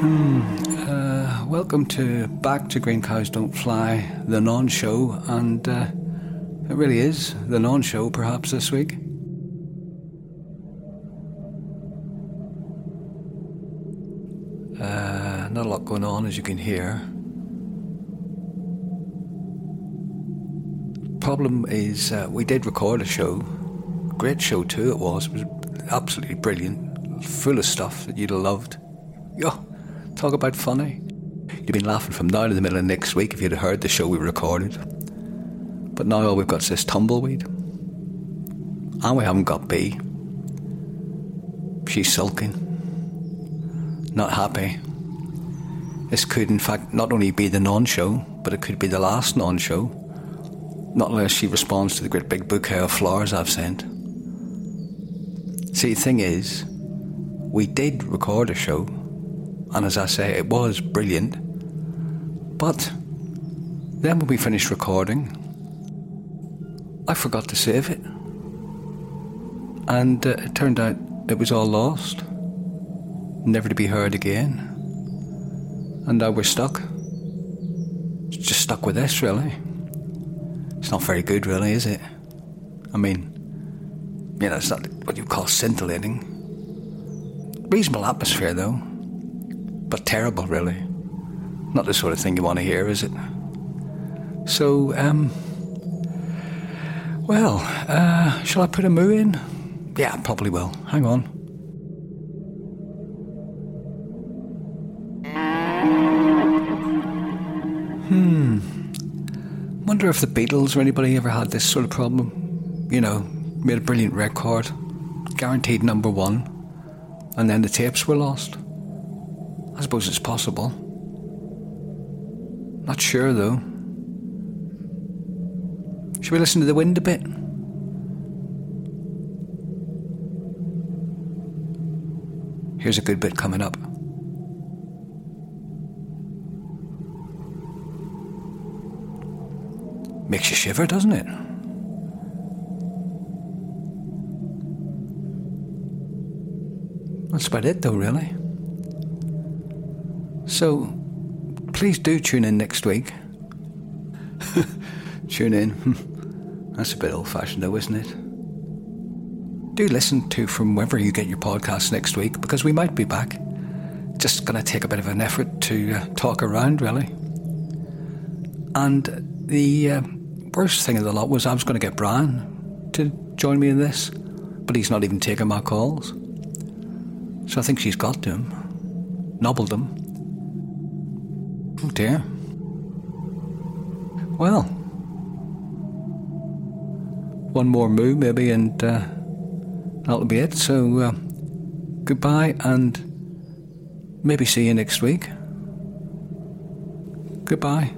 Uh, welcome to Back to Green Cows Don't Fly, the none show, and uh, it really is the none show perhaps this week. Uh, not a lot going on as you can hear. Problem is, uh, we did record a show. Great show too, it was. It was absolutely brilliant, full of stuff that you'd have loved. Yo, talk about funny. You'd been laughing from now to the middle of next week if you'd have heard the show we recorded. But now all we've got is this tumbleweed. And we haven't got B. She's sulking. Not happy. This could, in fact, not only be the none show, but it could be the last none show. Not unless she responds to the great big bouquet of flowers I've sent. See, the thing is, we did record a show, and as I say, it was brilliant. But then when we finished recording, I forgot to save it. And uh, it turned out it was all lost, never to be heard again. And now we're stuck. Just stuck with this, really. It's not very good, really, is it? I mean, you know, it's not what you call scintillating. Reasonable atmosphere, though. But terrible, really. Not the sort of thing you want to hear, is it? So, um. Well, uh, shall I put a moo in? Yeah, probably will. Hang on. Hmm. Wonder if the Beatles or anybody ever had this sort of problem. You know, made a brilliant record, guaranteed number one, and then the tapes were lost. I suppose it's possible. Not sure though. Should we listen to the wind a bit? Here's a good bit coming up. Makes you shiver, doesn't it? That's about it, though, really. So, please do tune in next week. tune in. That's a bit old fashioned, though, isn't it? Do listen to from wherever you get your podcast next week because we might be back. Just going to take a bit of an effort to uh, talk around, really. And the uh, worst thing of the lot was I was going to get Brian to join me in this, but he's not even taking my calls. So I think she's got to him, nobbled him. Oh dear. Well, one more moo maybe, and uh, that'll be it. So uh, goodbye, and maybe see you next week. Goodbye.